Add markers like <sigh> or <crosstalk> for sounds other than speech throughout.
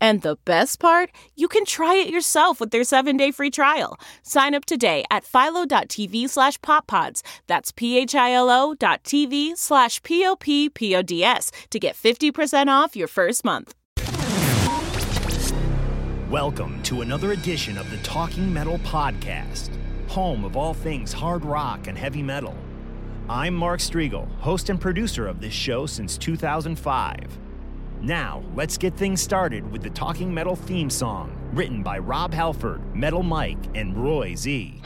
And the best part, you can try it yourself with their seven-day free trial. Sign up today at philo.tv slash poppods. That's p-h-i-l-o dot tv slash p-o-p-p-o-d-s to get 50% off your first month. Welcome to another edition of the Talking Metal Podcast, home of all things hard rock and heavy metal. I'm Mark Strigl, host and producer of this show since 2005. Now, let's get things started with the Talking Metal theme song, written by Rob Halford, Metal Mike, and Roy Z.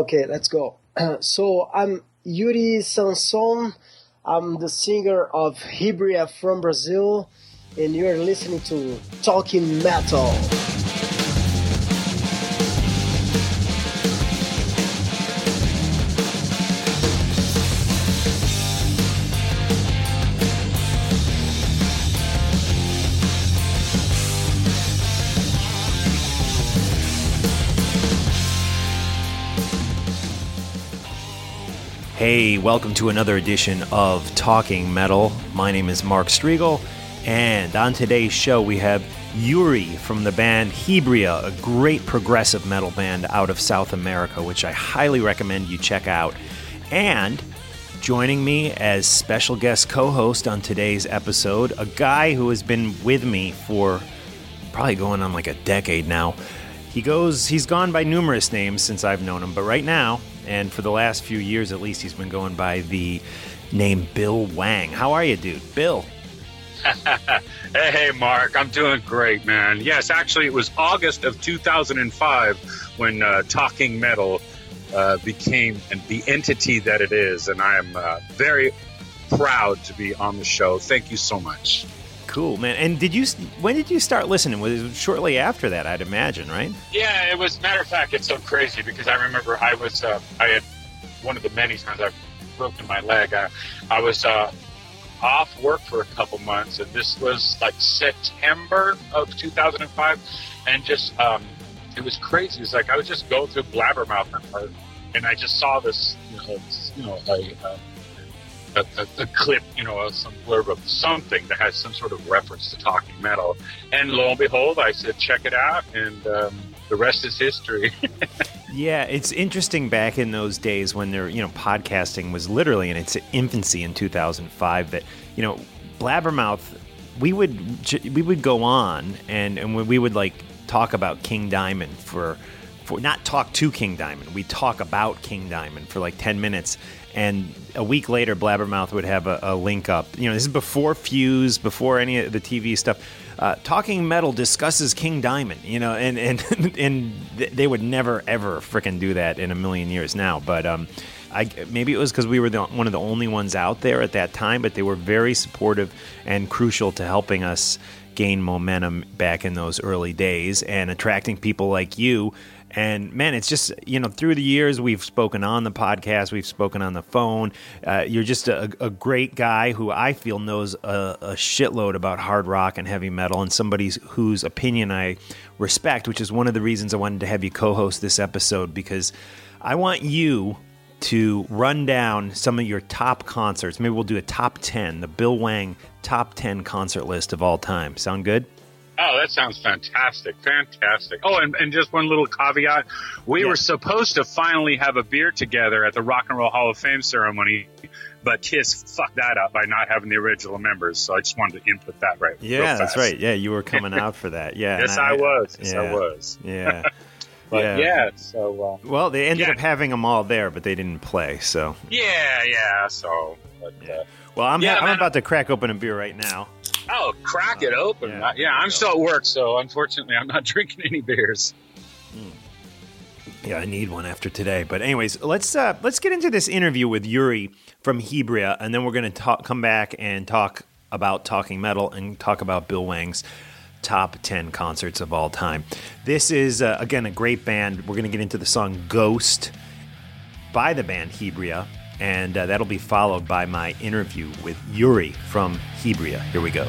Okay, let's go. <clears throat> so I'm Yuri Sanson. I'm the singer of Hibria from Brazil, and you're listening to Talking Metal. Hey, welcome to another edition of Talking Metal. My name is Mark Strigl, and on today's show we have Yuri from the band Hibria, a great progressive metal band out of South America, which I highly recommend you check out. And joining me as special guest co host on today's episode, a guy who has been with me for probably going on like a decade now. He goes, he's gone by numerous names since I've known him, but right now, and for the last few years at least, he's been going by the name Bill Wang. How are you, dude? Bill. <laughs> Hey, hey, Mark, I'm doing great, man. Yes, actually, it was August of 2005 when uh, Talking Metal uh, became the entity that it is, and I am uh, very proud to be on the show. Thank you so much. Cool, man. And did you, when did you start listening? Was it shortly after that, I'd imagine, right? Yeah, it was. Matter of fact, it's so crazy because I remember I was, uh, I had one of the many times I've broken my leg. I, I was uh, off work for a couple months, and this was like September of 2005, and just um, it was crazy. It was like I was just going through Blabbermouth, and, and I just saw this, you know, it's, you know, a, a, a, a clip, you know, some blurb of something that has some sort of reference to talking metal, and lo and behold, I said, check it out, and um, the rest is history. <laughs> Yeah, it's interesting back in those days when there, you know, podcasting was literally in its infancy in 2005 that, you know, Blabbermouth we would we would go on and and we would like talk about King Diamond for for not talk to King Diamond. We talk about King Diamond for like 10 minutes and a week later Blabbermouth would have a, a link up. You know, this is before Fuse, before any of the TV stuff. Uh, Talking Metal discusses King Diamond, you know, and and <laughs> and they would never ever fricking do that in a million years now. But um, I, maybe it was because we were the, one of the only ones out there at that time, but they were very supportive and crucial to helping us gain momentum back in those early days and attracting people like you. And man, it's just, you know, through the years, we've spoken on the podcast, we've spoken on the phone. Uh, you're just a, a great guy who I feel knows a, a shitload about hard rock and heavy metal, and somebody whose opinion I respect, which is one of the reasons I wanted to have you co host this episode because I want you to run down some of your top concerts. Maybe we'll do a top 10, the Bill Wang top 10 concert list of all time. Sound good? Oh, that sounds fantastic. Fantastic. Oh, and, and just one little caveat. We Yeah. were supposed to finally have a beer together at the Rock and Roll Hall of Fame ceremony, but Kiss fucked that up by not having the original members. So I just wanted to input that right. Yeah, that's right. Yeah, you were coming <laughs> out for that. Yeah. Yes, and I was. Yes, yeah, I was. Yeah. <laughs> But Yeah. yeah, so uh, Well, they ended Yeah. up having them all there, but they didn't play. So, yeah, yeah. So, but, uh, well, I'm, Yeah, I'm man. about to crack open a beer right now. Oh, crack it open. Yeah, Yeah, I'm go. still at work, so unfortunately, I'm not <laughs> drinking any beers. Yeah, I need one after today. But anyways, let's uh, let's get into this interview with Yuri from Hibria, and then we're going to talk, come back and talk about talking metal and talk about Bill Wang's top ten concerts of all time. This is uh, again a great band. We're going to get into the song "Ghost" by the band Hibria, and uh, that'll be followed by my interview with Yuri from Hibria. Here we go.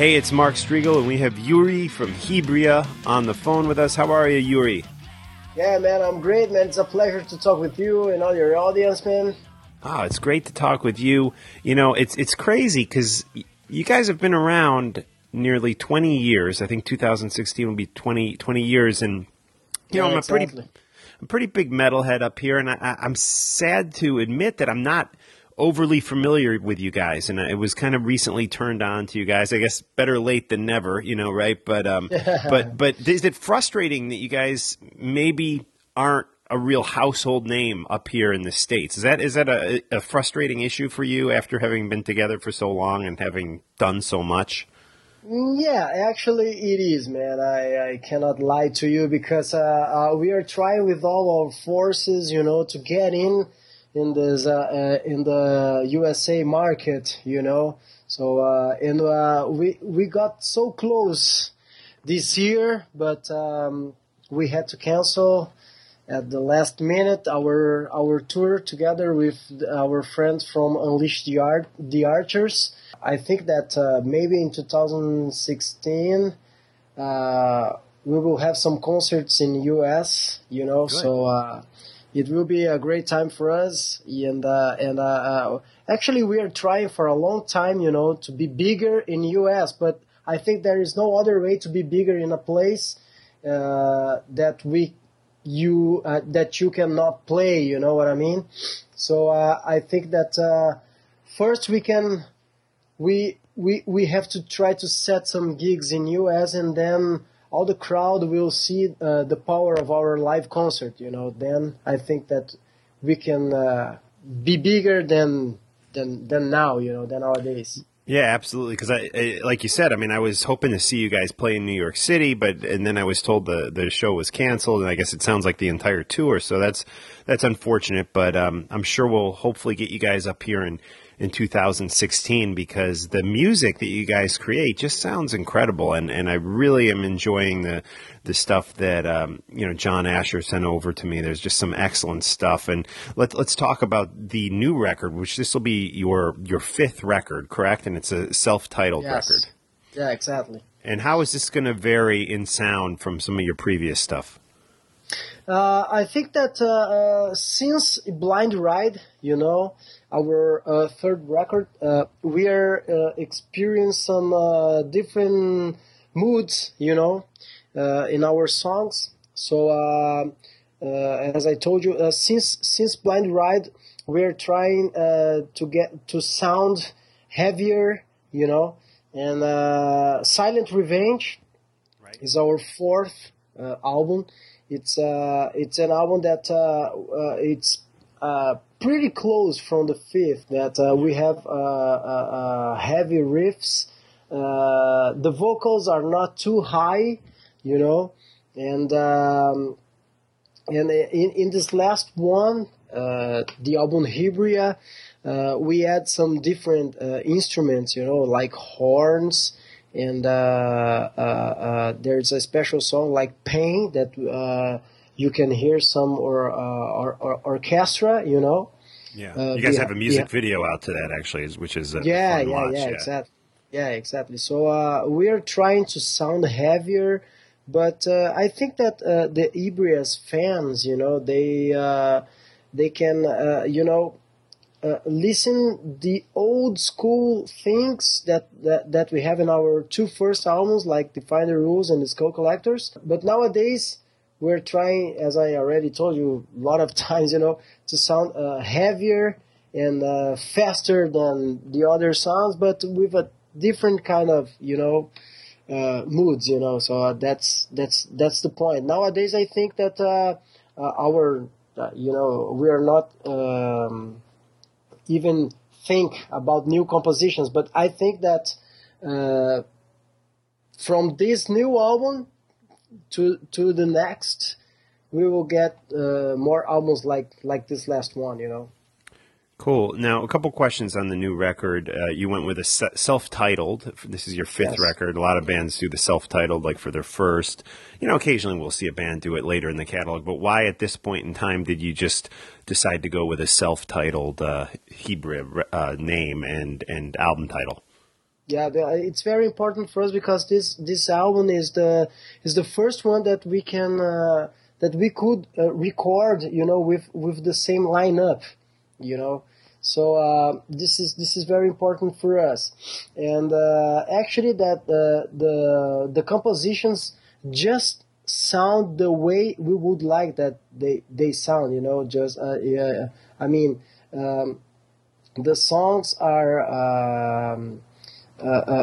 Hey, it's Mark Strigl, and we have Yuri from Hibria on the phone with us. How are you, Yuri? Yeah, man, I'm great, man. It's a pleasure to talk with you and all your audience, man. Oh, it's great to talk with you. You know, it's it's crazy because you guys have been around nearly 20 years. I think 2016 will be 20, 20 years, and you know, I'm a pretty exactly. I'm pretty big metalhead up here, and I- I'm sad to admit that I'm not overly familiar with you guys, and it was kind of recently turned on to you guys. I guess better late than never, you know, right? But um, but but is it frustrating that you guys maybe aren't a real household name up here in the states? Is that is that a, a frustrating issue for you after having been together for so long and having done so much? Yeah, actually it is, man. I, I cannot lie to you because uh, uh, we are trying with all our forces, you know, to get in in this uh, uh, in the USA market, you know. So uh, and uh, we we got so close this year, but um, we had to cancel at the last minute our our tour together with our friends from Unleash the Art the Archers. I think that uh, maybe in 2016 uh, we will have some concerts in US. You know, so uh, it will be a great time for us. And uh, and uh, uh, actually we are trying for a long time, you know, to be bigger in US, but I think there is no other way to be bigger in a place uh, that we you uh, that you cannot play. You know what I mean? So uh, I think that first we can we we we have to try to set some gigs in US and then all the crowd will see uh, the power of our live concert. You know, then I think that we can uh, be bigger than than than now. You know, than nowadays. Yeah, absolutely. Because I, I, like you said, I mean, I was hoping to see you guys play in New York City, but and then I was told the the show was canceled, and I guess it sounds like the entire tour. So that's that's unfortunate, but um, I'm sure we'll hopefully get you guys up here in in 2016 because the music that you guys create just sounds incredible, and and I really am enjoying the the stuff that um, you know John Asher sent over to me. There's just some excellent stuff, and let let's talk about the new record, which this will be your your fifth record, correct? And it's a self-titled Yes. record. Yeah, exactly. And how is this going to vary in sound from some of your previous stuff? Uh, I think that uh, uh, since Blind Ride, you know, our uh, third record, uh, we are uh, experiencing some uh, different moods, you know, uh, in our songs. So, uh, uh, as I told you, uh, since since Blind Ride, we are trying uh, to get to sound heavier, you know, and uh, Silent Revenge is our fourth uh, album. It's uh, it's an album that uh, uh, it's uh, pretty close from the fifth. That uh, we have uh, uh, uh, heavy riffs. Uh, the vocals are not too high, you know, and um, and in in this last one, the album Hibria, uh, we add some different instruments, you know, like horns, and there's a special song like Pain that you can hear some or, uh, or, or orchestra, you know. Yeah, Uh, you guys yeah, have a music yeah. video out to that actually, which is a yeah, fun yeah, watch, yeah, exactly. Yeah, exactly. So uh, we are trying to sound heavier, but uh, I think that uh, the Hibria's fans, you know, they uh, they can, uh, you know, uh, listen the old school things that, that that we have in our two first albums, like Defying the Rules and the Skull Collectors. But nowadays we're trying, as I already told you a lot of <laughs> times, you know, to sound uh, heavier and uh, faster than the other sounds, but with a different kind of, you know, uh, moods, you know. So that's that's that's the point. Nowadays, I think that uh, uh, our, uh, you know, we are not um, even think about new compositions, but I think that from this new album to to the next, we will get uh, more albums like like this last one, you know. Cool. Now, a couple questions on the new record. Uh, you went with a se- self-titled. This is your fifth Yes. record. A lot of bands do the self-titled, like for their first. You know, occasionally we'll see a band do it later in the catalog. But why, at this point in time, did you just decide to go with a self-titled uh, Hibria uh, name and and album title? Yeah, it's very important for us because this this album is the is the first one that we can uh, that we could uh, record, you know, with with the same lineup, you know. So uh, this is this is very important for us, and uh, actually that uh, the the compositions just sound the way we would like that they they sound, you know. Just uh, yeah, I mean, um, the songs are. Um, uh, uh,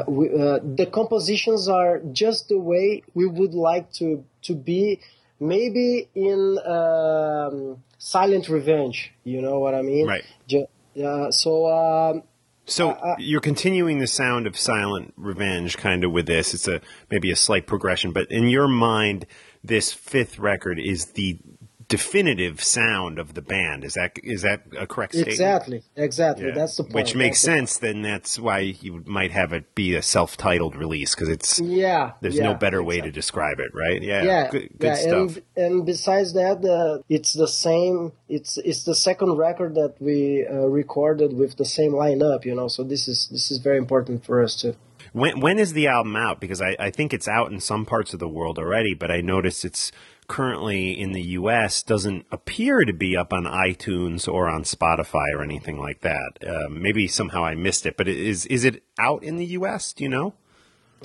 we, uh, the compositions are just the way we would like to to be maybe in um, silent revenge you know what i mean Right. Ju- uh, so um, So Uh, uh, you're continuing the sound of Silent Revenge kind of with this. It's a maybe a slight progression, but in your mind, this fifth record is the definitive sound of the band. Is that is that a correct statement? exactly exactly Yeah. that's the point Which makes That's sense. Then that's why you might have it be a self-titled release because it's yeah there's yeah, no better way to describe it, right? Yeah, yeah, good, good yeah, stuff. and and besides that, uh, it's the same. It's it's the second record that we uh, recorded with the same lineup, you know. So this is this is very important for us too. When when is the album out? Because I, I think it's out in some parts of the world already, but I noticed it's currently in the U.S. doesn't appear to be up on iTunes or on Spotify or anything like that. Uh, maybe somehow I missed it, but is is it out in the U.S.? Do you know?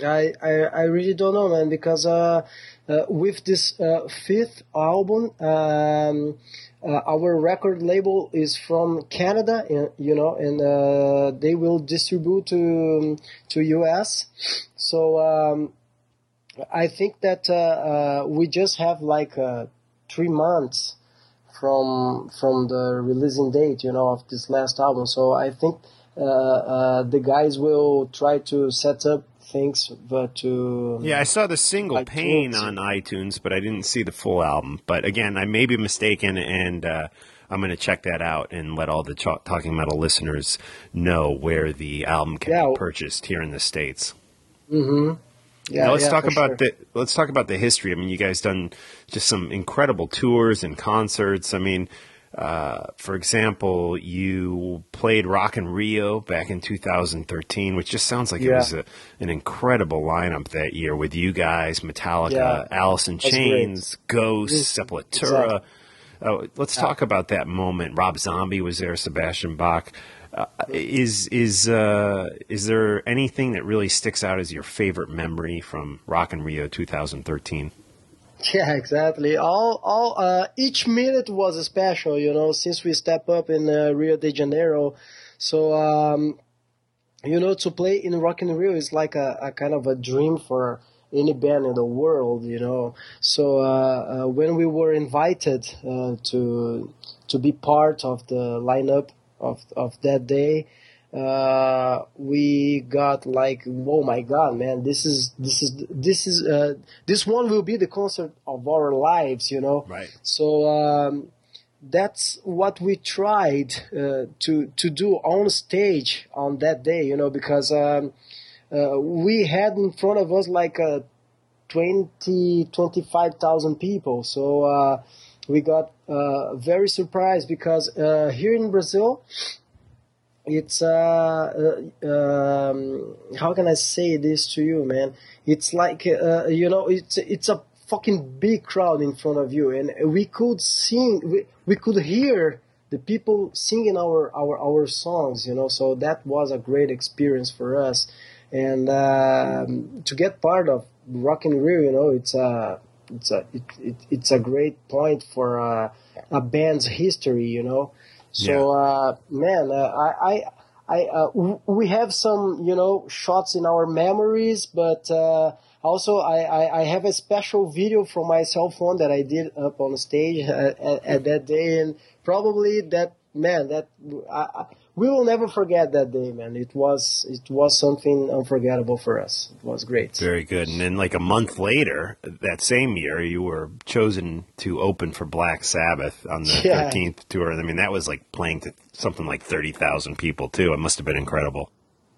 I, I, I really don't know, man, because uh, uh, with this uh, fifth album, um, uh, our record label is from Canada, and, you know, and uh, they will distribute to to US. So um, I think that uh, uh, we just have like uh, three months from from the releasing date, you know, of this last album. So I think uh, uh, the guys will try to set up things, but to Yeah, I saw the single iTunes. "Pain" on iTunes, but I didn't see the full album. But again, I may be mistaken, and uh, I'm going to check that out and let all the Talking Metal listeners know where the album can Yeah. be purchased here in the states. Yeah, now let's yeah, talk about sure. the let's talk about the history. I mean, you guys done just some incredible tours and concerts. I mean, uh, for example, you played Rock in Rio back in 2013, which just sounds like it was a, an incredible lineup that year with you guys, Metallica, Yeah. Alice in Chains, Ghost, Sepultura. Oh, let's talk about that moment. Rob Zombie was there, Sebastian Bach. Uh, is is uh, is there anything that really sticks out as your favorite memory from Rock in Rio 2013? Yeah, exactly. All, all, uh, each minute was special, you know, since we step up in uh, Rio de Janeiro. So, um, you know, to play in Rock in Rio is like a, a kind of a dream for any band in the world, you know. So, uh, when we were invited, to, to be part of the lineup of, of that day, uh, we got like, oh my god, man, this is this is this is uh, this one will be the concert of our lives, you know. Right. So um, that's what we tried uh, to to do on stage on that day, you know, because um, uh, we had in front of us like uh, 20, 25,000 people. So uh, we got uh, very surprised because uh, here in Brazil, it's uh, uh um, how can I say this to you, man? It's like uh, you know, it's it's a fucking big crowd in front of you, and we could sing, we, we could hear the people singing our our our songs, you know. So that was a great experience for us, and um, to get part of Rock in Rio, you know, it's a it's a it, it, it's a great point for uh, a band's history, you know. So uh, man, uh, I I, I uh, w- we have some you know shots in our memories, but uh, also I, I, I have a special video from my cell phone that I did up on stage at, at, at that day, and probably that man that I, we will never forget that day, man. It was it was something unforgettable for us. It was great. Very good. And then, like a month later, that same year, you were chosen to open for Black Sabbath on the Yeah. 13th tour. I mean, that was like playing to something like 30,000 people, too. It must have been incredible.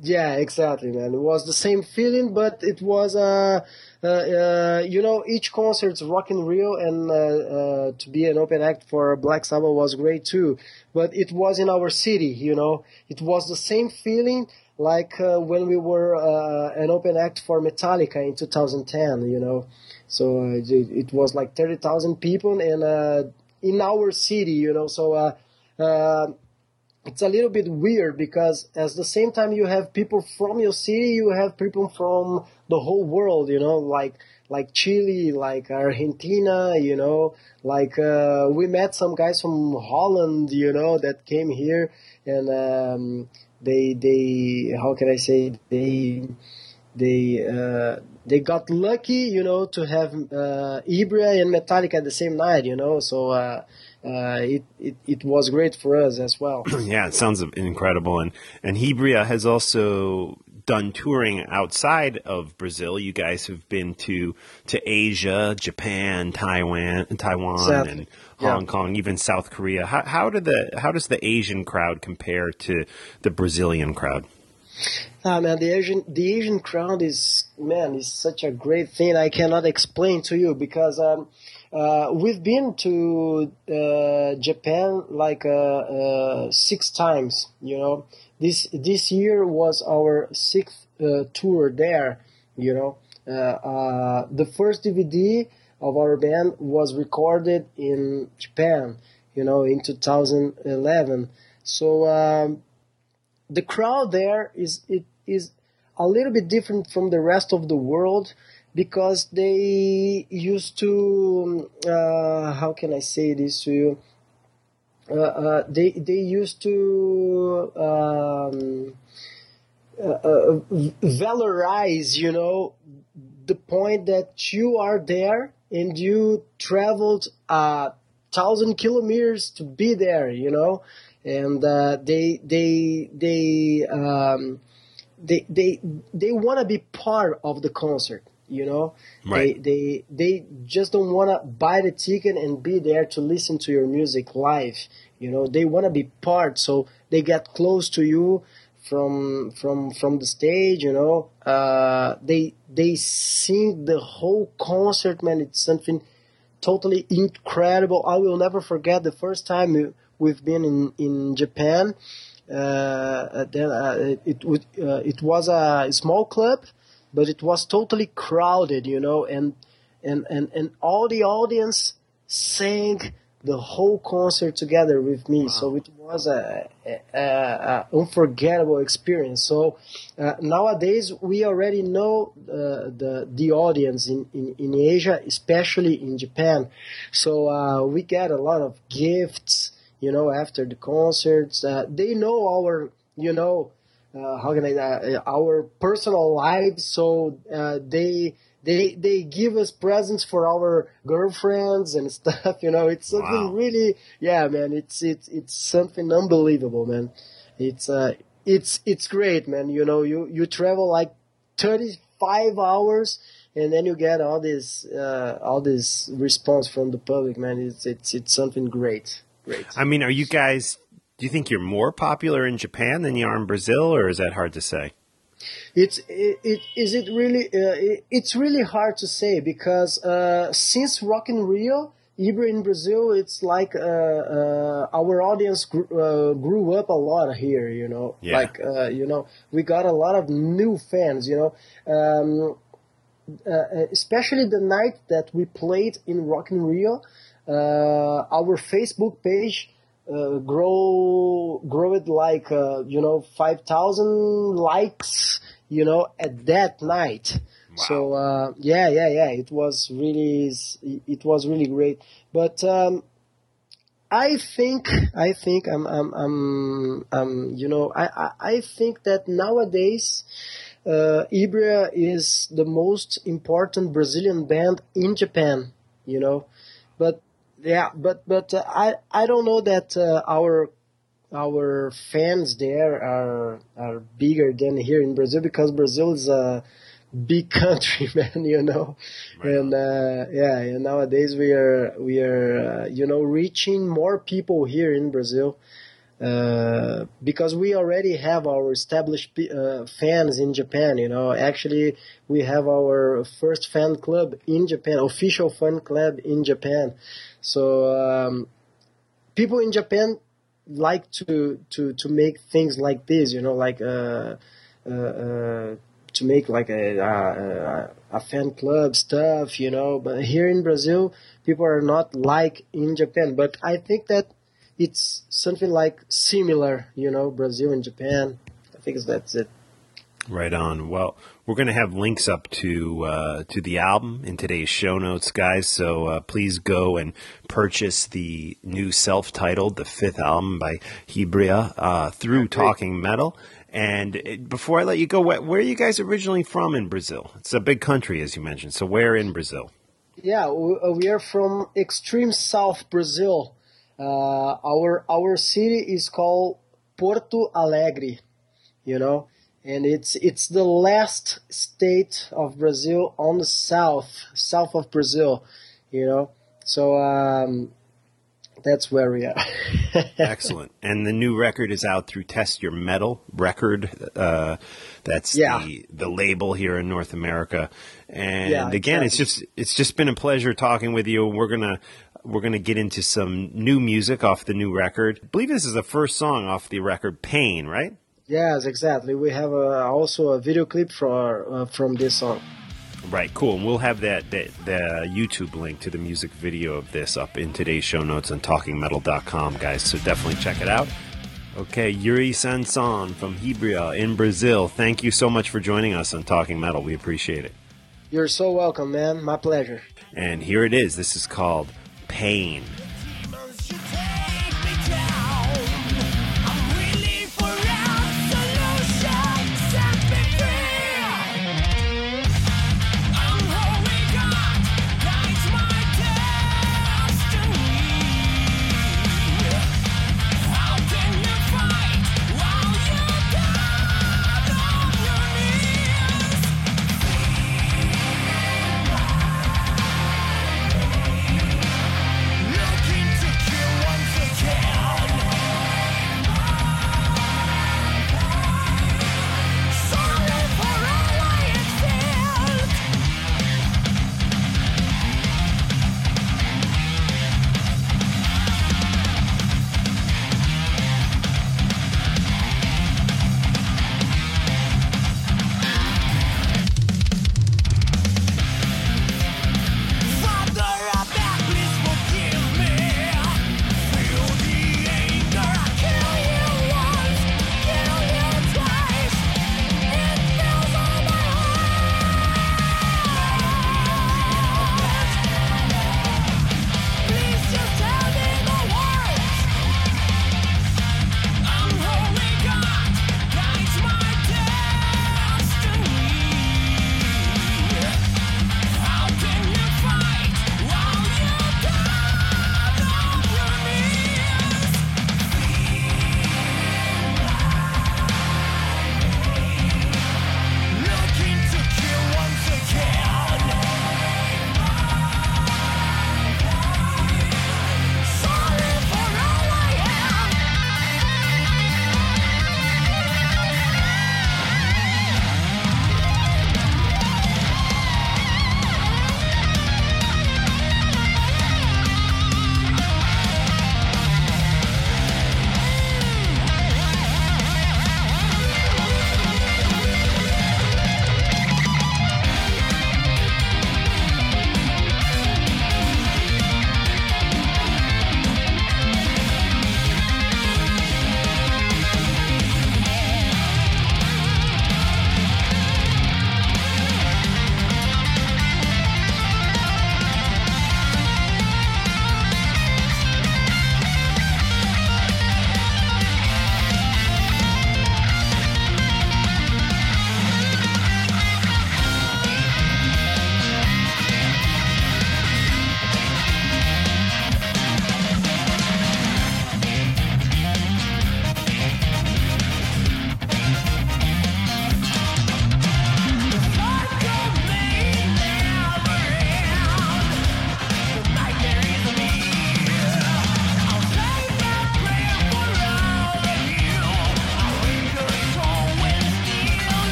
Yeah, exactly, man. It was the same feeling, but it was uh, uh, uh you know, each concert's Rock in Rio, and uh, uh, to be an open act for Black Sabbath was great too. But it was in our city, you know. It was the same feeling like uh, when we were an open act for Metallica in 2010, you know. So it, it was like 30,000 people, and in our city, you know. So. It's a little bit weird because at the same time you have people from your city, you have people from the whole world, you know, like like Chile, like Argentina, you know, like uh, we met some guys from Holland, you know, that came here and um, they they how can I say they they uh, they got lucky, you know, to have uh, Hibria and Metallica at the same night, you know, so. Uh, uh, it, it it was great for us as well. <clears throat> yeah, it sounds incredible. And and Hibria has also done touring outside of Brazil. You guys have been to to Asia, Japan, Taiwan, Taiwan, South- and yeah. Hong Kong, even South Korea. How how do the how does the Asian crowd compare to the Brazilian crowd? Ah man, the Asian the Asian crowd is man is such a great thing. I cannot explain to you because um, uh, we've been to uh, Japan like uh, uh, six times. You know, this this year was our sixth uh, tour there. You know, uh, the first DVD of our band was recorded in Japan. You know, in 2011. So. Um, the crowd there is it is a little bit different from the rest of the world because they used to uh, how can I say this to you? Uh, uh, they they used to um, uh, uh, valorize you know the point that you are there and you traveled a thousand kilometers to be there you know? And uh, they they they um, they they they want to be part of the concert you know Right. they they they just don't want to buy the ticket and be there to listen to your music live you know they want to be part so they get close to you from from from the stage you know uh, they they sing the whole concert man it's something totally incredible. I will never forget the first time we- we've been in in Japan. Uh, then uh, it it, uh, it was a small club, but it was totally crowded, you know, and and and and all the audience sang the whole concert together with me. So it was a, a, a, a unforgettable experience. So uh, nowadays we already know uh, the the audience in, in, in Asia, especially in Japan. So uh, we get a lot of gifts, you know, after the concerts. Uh, they know our, you know, uh, how can I, uh, our personal lives. So uh, they they they give us presents for our girlfriends and <laughs> stuff. You know, it's something Wow. really, yeah, man. It's it's it's something unbelievable, man. It's uh, it's it's great, man. You know, you you travel like thirty five hours. And then you get all this, uh, all this response from the public, man. It's it's it's something great, great. I mean, are you guys? Do you think you're more popular in Japan than you are in Brazil, or is that hard to say? It's it, it is it really uh, it, it's really hard to say because uh, since Rock in Rio, Hibria in Brazil, it's like uh, uh, our audience grew, uh, grew up a lot here. You know, Yeah. like uh, you know, we got a lot of new fans. You know, um, uh, especially the night that we played in Rock in Rio, uh, our Facebook page uh, grow grow it like uh, you know five thousand likes you know at that night. So uh, yeah, yeah, yeah. It was really it was really great. But um, I think I think I'm I'm I'm, I'm you know I, I I think that nowadays uh, Hibria is the most important Brazilian band in Japan. You know, but yeah, but but uh, I I don't know that uh, our our fans there are are bigger than here in Brazil because Brazil is a big <laughs> country, man. You know, and uh, yeah, and nowadays we are we are uh, you know reaching more people here in Brazil. uh, because we already have our established uh, fans in Japan. You know, actually, we have our first fan club in Japan, official fan club in Japan. So um, people in Japan like to to to make things like this. You know, like. Uh, uh, uh, to make like a, a a fan club stuff, you know. But here in Brazil, people are not like in Japan. But I think that it's something like similar, you know, Brazil and Japan. I think that's it. Right on. Well, we're going to have links up to uh, to the album in today's show notes, guys. So uh, please go and purchase the new self-titled, the fifth album by Hibria uh, through Talking Metal. And uh, before I let you go, where, where are you guys originally from in Brazil? It's a big country, as you mentioned. So where in Brazil? Yeah, we, uh, we are from extreme south Brazil. Uh, our our city is called Porto Alegre, you know, and it's it's the last state of Brazil on the south south of Brazil, you know. So um, that's where we are. <laughs> Excellent. And the new record is out through Test Your Metal Record. Uh, that's Yeah. the the label here in North America. And Yeah, again, it's just it's just been a pleasure talking with you. We're gonna we're gonna get into some new music off the new record. I believe this is the first song off the record, Pain, right? Yes, exactly. We have uh, also a video clip for uh, from this song. Right, cool. And we'll have that, that the YouTube link to the music video of this up in today's show notes on talkingmetal.com, guys. So definitely check it out. Okay, Yuri Sanson from Hibria in Brazil. Thank you so much for joining us on Talking Metal. We appreciate it. You're so welcome, man. My pleasure. And here it is. This is called Pain.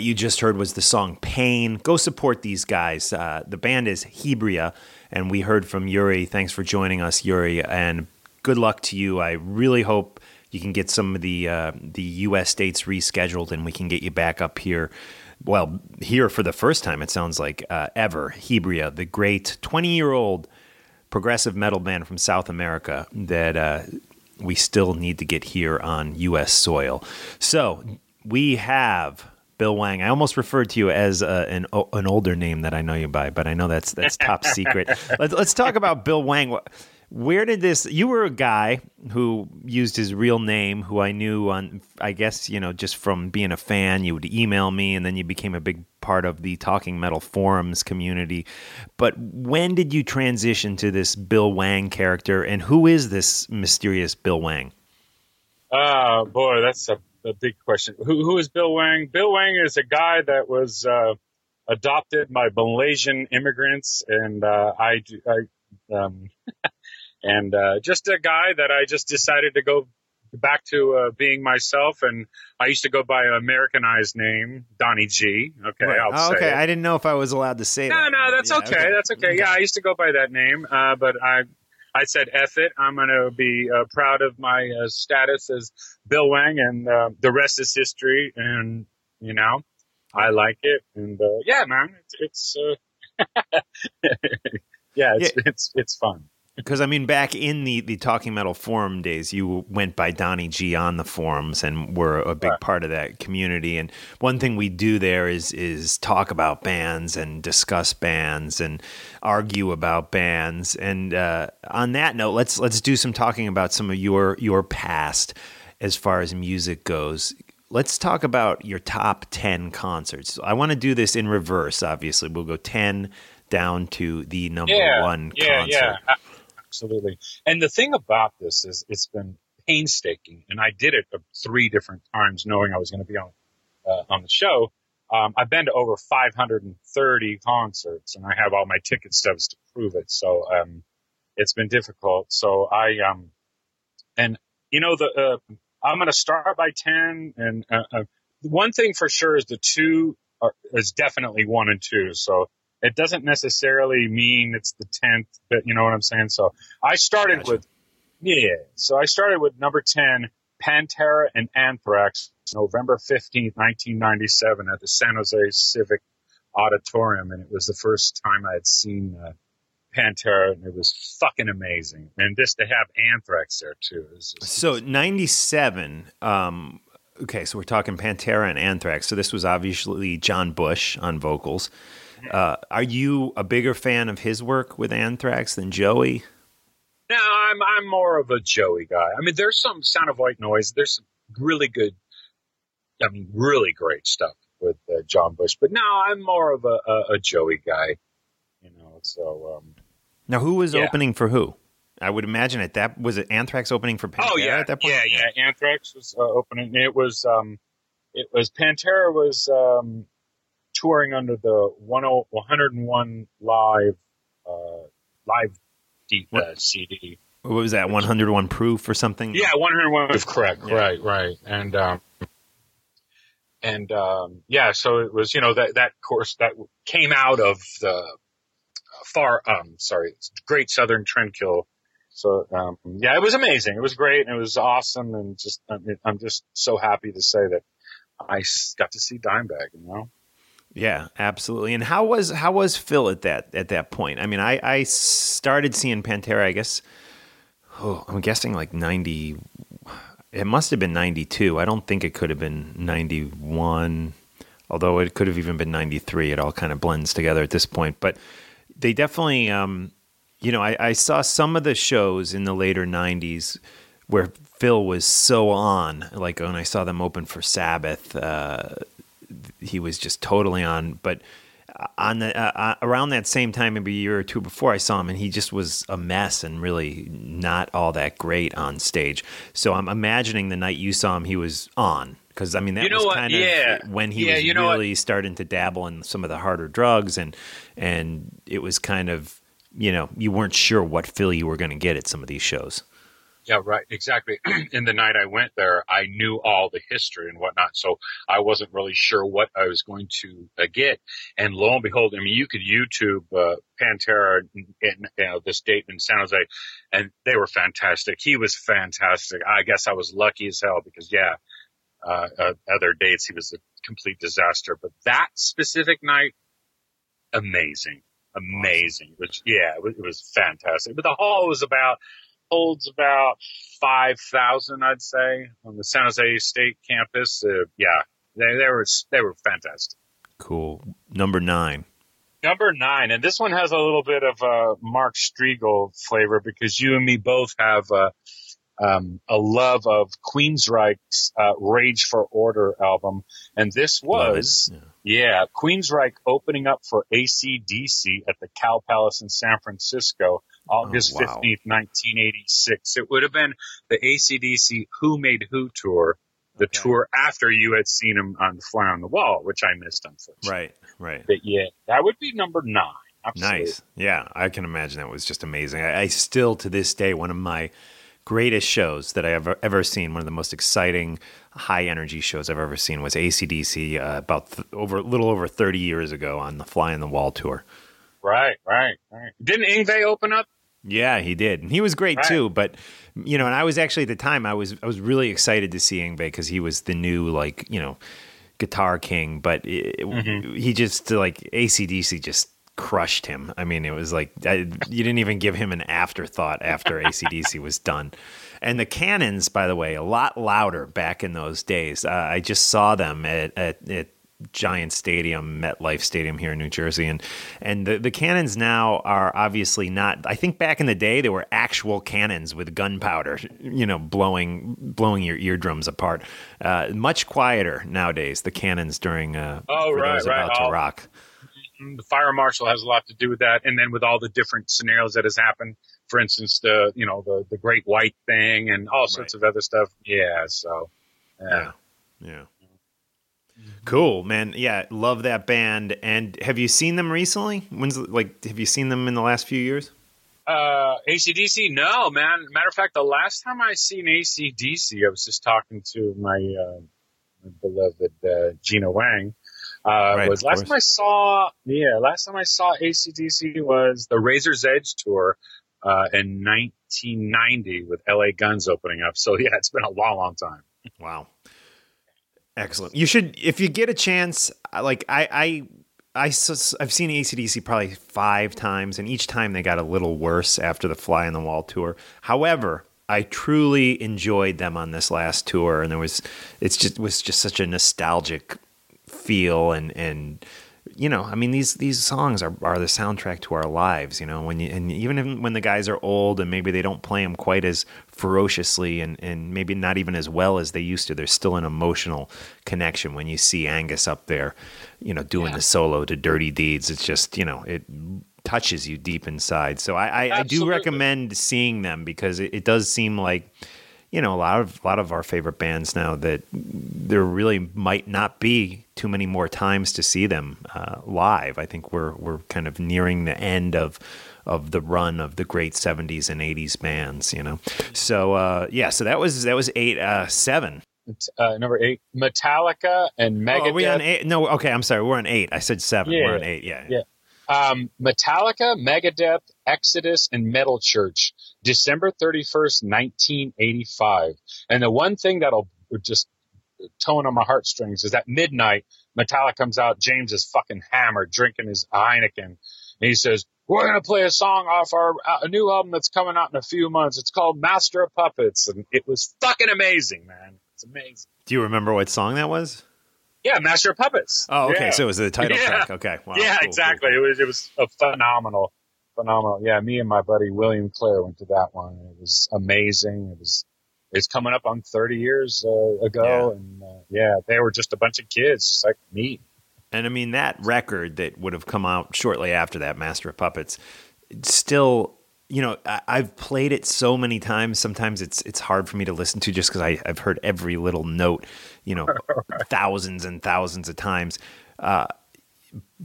What you just heard was the song Pain. Go support these guys. Uh, the band is Hibria, and we heard from Yuri. Thanks for joining us, Yuri, and good luck to you. I really hope you can get some of the uh, the U.S. dates rescheduled, and we can get you back up here. Well, here for the first time, it sounds like uh, ever. Hibria, the great 20 year old progressive metal band from South America that uh, we still need to get here on U.S. soil. So we have Bill Wang. I almost referred to you as uh, an o- an older name that I know you by, but I know that's that's top <laughs> secret. Let's let's talk about Bill Wang. Where did this? You were a guy who used his real name, who I knew on. I guess you know just from being a fan, you would email me, and then you became a big part of the Talking Metal forums community. But when did you transition to this Bill Wang character, and who is this mysterious Bill Wang? Oh boy, that's a, a big question. Who who is Bill Wang? Bill Wang is a guy that was uh, adopted by Malaysian immigrants, and uh, I, I um, <laughs> and uh, just a guy that I just decided to go back to uh, being myself. And I used to go by an Americanized name, Donnie G. Okay, I'll Oh, say okay, it. I didn't know if I was allowed to say No, that. no, no, that's Yeah, okay. That's okay. Yeah, I used to go by that name, uh, but I, I said F it. I'm going to be uh, proud of my uh, status as Bill Wang, and uh, the rest is history. And you know, I like it, and uh, yeah, man, it's, it's uh, <laughs> yeah, it's, it's it's fun. Because I mean, back in the the Talking Metal forum days, you went by Donnie G on the forums and were a big Right. part of that community. And one thing we do there is is talk about bands and discuss bands and argue about bands. And uh, on that note, let's let's do some talking about some of your your past as far as music goes. Let's talk about your top 10 concerts. I want to do this in reverse, obviously. We'll go 10 down to the number yeah, one yeah, concert. yeah, absolutely. And the thing about this is, it's been painstaking, and I did it three different times, knowing I was going to be on uh, on the show. Um, I've been to over 530 concerts, and I have all my ticket stubs to prove it. So um, it's been difficult. So I um, and you know the uh, I'm going to start by 10, and uh, uh, one thing for sure is the two are, is definitely one and two. So it doesn't necessarily mean it's the 10th, but you know what I'm saying? So I started Gotcha. with, yeah, so I started with number 10, Pantera and Anthrax, November 15th, 1997 at the San Jose Civic Auditorium. And it was the first time I had seen, uh, Pantera and it was fucking amazing. And just to have Anthrax there too. Just, So 97, um, okay, so we're talking Pantera and Anthrax. So this was obviously John Bush on vocals. Uh, are you a bigger fan of his work with Anthrax than Joey? No, I'm I'm more of a Joey guy. I mean, there's some Sound of White Noise. There's some really good, I mean, really great stuff with uh, John Bush. But no, I'm more of a, a, a Joey guy. You know, so um, Now, who was Yeah. opening for who? I would imagine at that was it Anthrax opening for Pantera oh yeah, at that point. yeah, yeah. Anthrax was uh, opening. It was um, it was Pantera was um, touring under the 101 live uh, live D, uh, CD. What was that? 101 proof or something? Yeah, one hundred one is correct. Yeah. Right, right, and um, and um, yeah, so it was you know that that course that came out of the far um sorry Great Southern Trendkill. So um, yeah, it was amazing. It was great and it was awesome and just I'm, I'm just so happy to say that I got to see Dimebag. You know. Yeah, absolutely. And how was how was Phil at that at that point? I mean, I I started seeing Pantera. I guess. Oh, I'm guessing like ninety. It must have been ninety two. I don't think it could have been ninety one. Although it could have even been ninety three. It all kind of blends together at this point. But they definitely, um, you know, I, I saw some of the shows in the later '90s where Phil was so on. Like when I saw them open for Sabbath. Uh, he was just totally on. But on the uh, uh, around that same time, maybe a year or two before, I saw him, and he just was a mess and really not all that great on stage. So I'm imagining the night you saw him, he was on. Because I mean, that You know was kind of Yeah. when he Yeah, was you know what? really starting to dabble in some of the harder drugs, and and it was kind of you know you weren't sure what Phil you were going to get at some of these shows. Yeah, right. Exactly. <clears throat> In the night I went there, I knew all the history and whatnot, so I wasn't really sure what I was going to uh, get. And lo and behold, I mean, you could YouTube uh, Pantera and, and you know, this date in San Jose, and they were fantastic. He was fantastic. I guess I was lucky as hell because yeah, uh, uh, other dates he was a complete disaster, but that specific night, amazing, amazing. Which yeah, it was, it was fantastic. But the hall was about holds about five thousand, I'd say, on the San Jose State campus. Uh, yeah, they they were they were fantastic. Cool. Number nine. Number nine, and this one has a little bit of a Mark Strigl flavor because you and me both have uh, um, a love of Queensryche's uh, Rage for Order album, and this was Yeah. yeah, Queensryche opening up for ACDC at the Cow Palace in San Francisco, August Oh, wow. 15th, 1986. It would have been the ACDC Who Made Who tour, the Okay. tour after you had seen him on the Fly on the Wall, which I missed, unfortunately. Right. Right. But yeah, that would be number nine. Absolutely. Nice. Yeah, I can imagine that was just amazing. I, I still, to this day, one of my greatest shows that I have ever seen, one of the most exciting, high energy shows I've ever seen was ACDC uh, about th- over a little over thirty years ago on the Fly on the Wall tour. Right, right, right. Didn't Yngwie open up? Yeah, he did. And he was great Right. too. But you know, and I was actually at the time I was I was really excited to see Yngwie because he was the new like you know guitar king. But it, Mm-hmm. he just like ACDC just crushed him. I mean, it was like I, you didn't even give him an afterthought after ACDC was done. And the Cannons, by the way, a lot louder back in those days. Uh, I just saw them at, at, at Giant Stadium, MetLife Stadium here in New Jersey, and and the the cannons now are obviously not. I think back in the day they were actual cannons with gunpowder, you know, blowing blowing your eardrums apart. Uh, much quieter nowadays. The cannons during uh, Oh, right, right. about to rock. Mm, the fire marshal has a lot to do with that, and then with all the different scenarios that has happened. For instance, the you know the the Great White thing and all sorts of other stuff. Yeah, so yeah. Yeah. Yeah. Cool, man. Yeah, love that band. And have you seen them recently? When's like have you seen them in the last few years? Uh, ACDC? No, man. Matter of fact, the last time I seen ACDC, I was just talking to my, uh, my beloved uh, Gina Wang. Uh, Right, was last time I saw, yeah, last time I saw ACDC was the Razor's Edge tour uh, in 1990 with LA Guns opening up. So yeah, it's been a long, long time. Wow. Excellent. You should, if you get a chance, like I- I, I have seen ACDC probably five times, and each time they got a little worse after the Fly on the Wall tour. However, I truly enjoyed them on this last tour, and there was, it's just was just such a nostalgic feel, and and you know, I mean these these songs are are the soundtrack to our lives. You know, when you and even when the guys are old and maybe they don't play them quite as ferociously and and maybe not even as well as they used to, there's still an emotional connection when you see Angus up there, you know, doing the solo to "Dirty Deeds." It's just you know it touches you deep inside. So I I, I do recommend seeing them because it, it does seem like. You know, a lot of a lot of our favorite bands now that there really might not be too many more times to see them uh, live. I think we're we're kind of nearing the end of of the run of the great '70s and '80s bands. You know, so uh, yeah, so that was that was eight uh, seven. Uh, number eight, Metallica and Oh, Megadeth. are we on eight? No, okay, I'm sorry, we're on eight. I said seven. Yeah, we're on eight. Yeah, yeah. Um, Metallica, Megadeth, Exodus, and Metal Church, December 31st, 1985. And the one thing that'll just tone on my heartstrings is that midnight, Metallica comes out, James is fucking hammered, drinking his Heineken, and he says, we're going to play a song off our uh, a new album that's coming out in a few months. It's called Master of Puppets. And it was fucking amazing, man. It's amazing. Do you remember what song that was? Yeah, Master of Puppets. Oh, okay, Yeah. so it was the title <laughs> Yeah. track. Okay, wow, yeah, cool, exactly. cool. It was it was a phenomenal, phenomenal. Yeah, me and my buddy William Clare went to that one. It was amazing. It was it's coming up on 30 years uh, ago, Yeah. and uh, yeah, they were just a bunch of kids, just like me. And I mean that record that would have come out shortly after that, Master of Puppets, still, you know, I, I've played it so many times. Sometimes it's it's hard for me to listen to just because I've heard every little note, you know, <laughs> thousands and thousands of times. Uh,